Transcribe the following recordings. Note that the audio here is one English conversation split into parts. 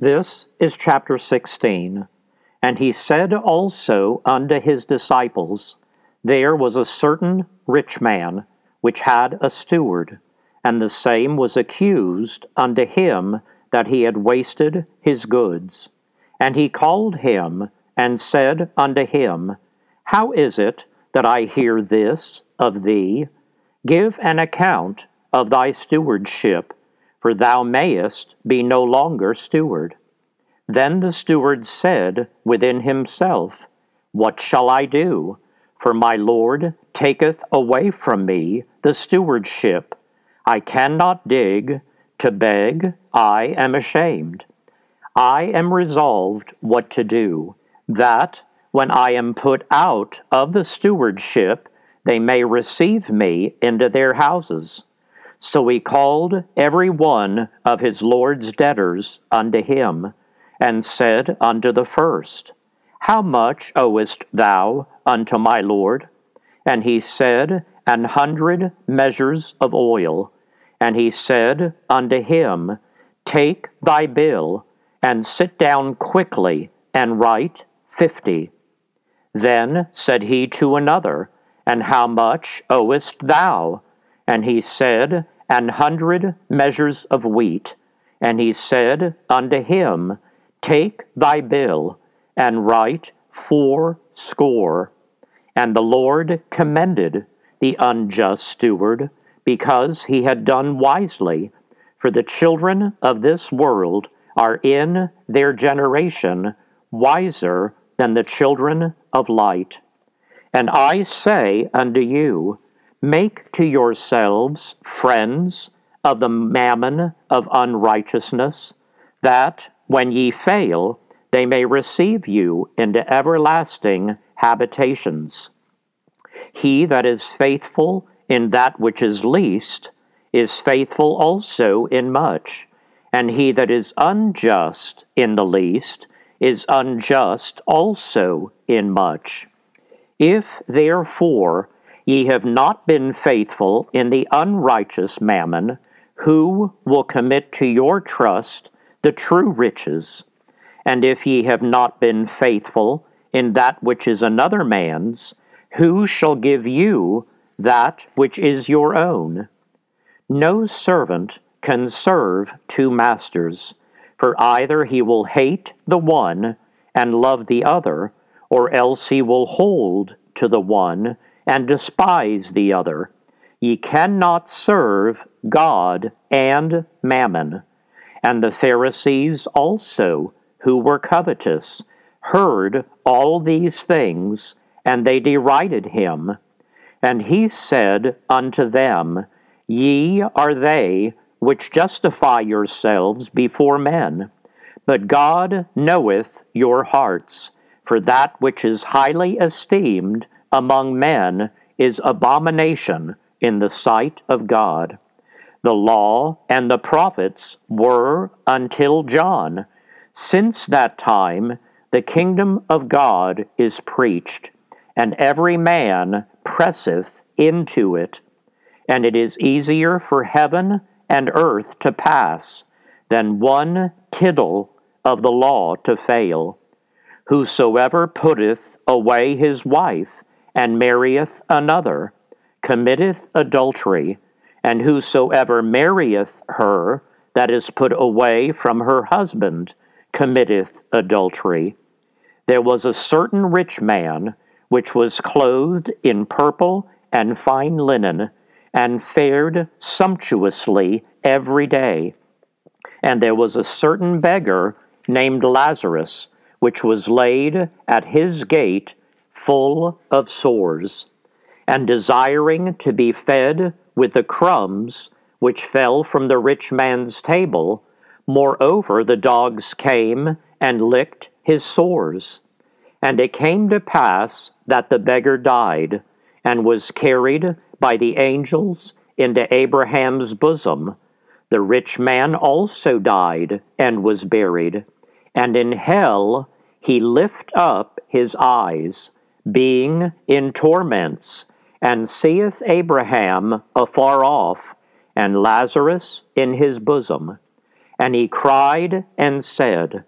This is chapter 16. And he said also unto his disciples, There was a certain rich man which had a steward, and the same was accused unto him that he had wasted his goods. And he called him and said unto him, How is it that I hear this of thee? Give an account of thy stewardship for thou mayest be no longer steward. Then the steward said within himself, What shall I do? For my Lord taketh away from me the stewardship. I cannot dig, to beg I am ashamed. I am resolved what to do, that when I am put out of the stewardship, they may receive me into their houses. So he called every one of his Lord's debtors unto him, and said unto the first, How much owest thou unto my Lord? And he said, An hundred measures of oil. And he said unto him, Take thy bill, and sit down quickly, and write fifty. Then said he to another, And how much owest thou? And he said, An hundred measures of wheat. And he said unto him, Take thy bill, and write four score. And the Lord commended the unjust steward, because he had done wisely. For the children of this world are in their generation wiser than the children of light. And I say unto you, Make to yourselves friends of the mammon of unrighteousness, that, when ye fail, they may receive you into everlasting habitations. He that is faithful in that which is least is faithful also in much, and he that is unjust in the least is unjust also in much. If, therefore, Ye have not been faithful in the unrighteous mammon, who will commit to your trust the true riches? And if ye have not been faithful in that which is another man's, who shall give you that which is your own? No servant can serve two masters, for either he will hate the one and love the other, or else he will hold to the one and despise the other. Ye cannot serve God and mammon. And the Pharisees also, who were covetous, heard all these things, and they derided him. And he said unto them, Ye are they which justify yourselves before men, but God knoweth your hearts, for that which is highly esteemed among men is abomination in the sight of God. The law and the prophets were until John. Since that time, the kingdom of God is preached, and every man presseth into it. And it is easier for heaven and earth to pass than one tittle of the law to fail. Whosoever putteth away his wife and marrieth another, committeth adultery, and whosoever marrieth her that is put away from her husband committeth adultery. There was a certain rich man which was clothed in purple and fine linen, and fared sumptuously every day. And there was a certain beggar named Lazarus, which was laid at his gate full of sores, and desiring to be fed with the crumbs which fell from the rich man's table, moreover the dogs came and licked his sores. And it came to pass that the beggar died, and was carried by the angels into Abraham's bosom. The rich man also died and was buried, and in hell he lift up his eyes being in torments, and seeth Abraham afar off, and Lazarus in his bosom. And he cried and said,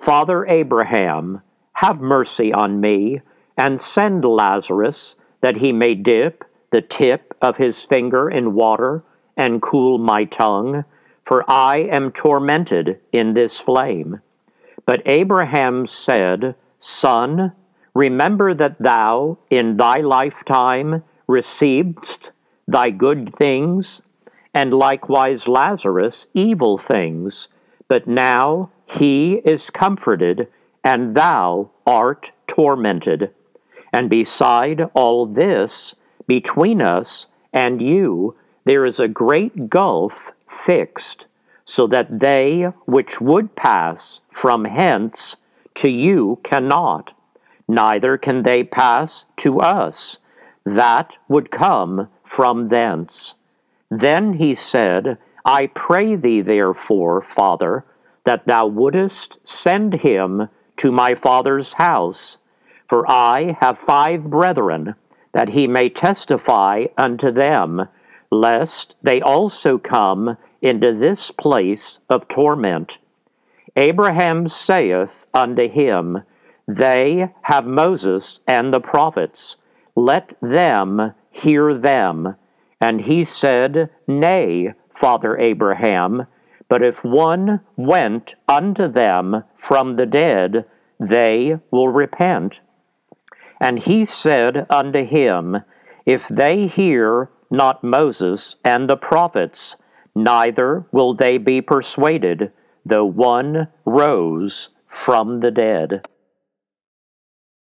Father Abraham, have mercy on me, and send Lazarus, that he may dip the tip of his finger in water and cool my tongue, for I am tormented in this flame. But Abraham said, Son, remember that thou in thy lifetime receivedst thy good things, and likewise Lazarus evil things, but now he is comforted, and thou art tormented. And beside all this, between us and you, there is a great gulf fixed, so that they which would pass from hence to you cannot, neither can they pass to us that would come from thence. Then he said, I pray thee, therefore, Father, that thou wouldest send him to my father's house. For I have five brethren, that he may testify unto them, lest they also come into this place of torment. Abraham saith unto him, They have Moses and the prophets, let them hear them. And he said, Nay, Father Abraham, but if one went unto them from the dead, they will repent. And he said unto him, If they hear not Moses and the prophets, neither will they be persuaded, though one rose from the dead.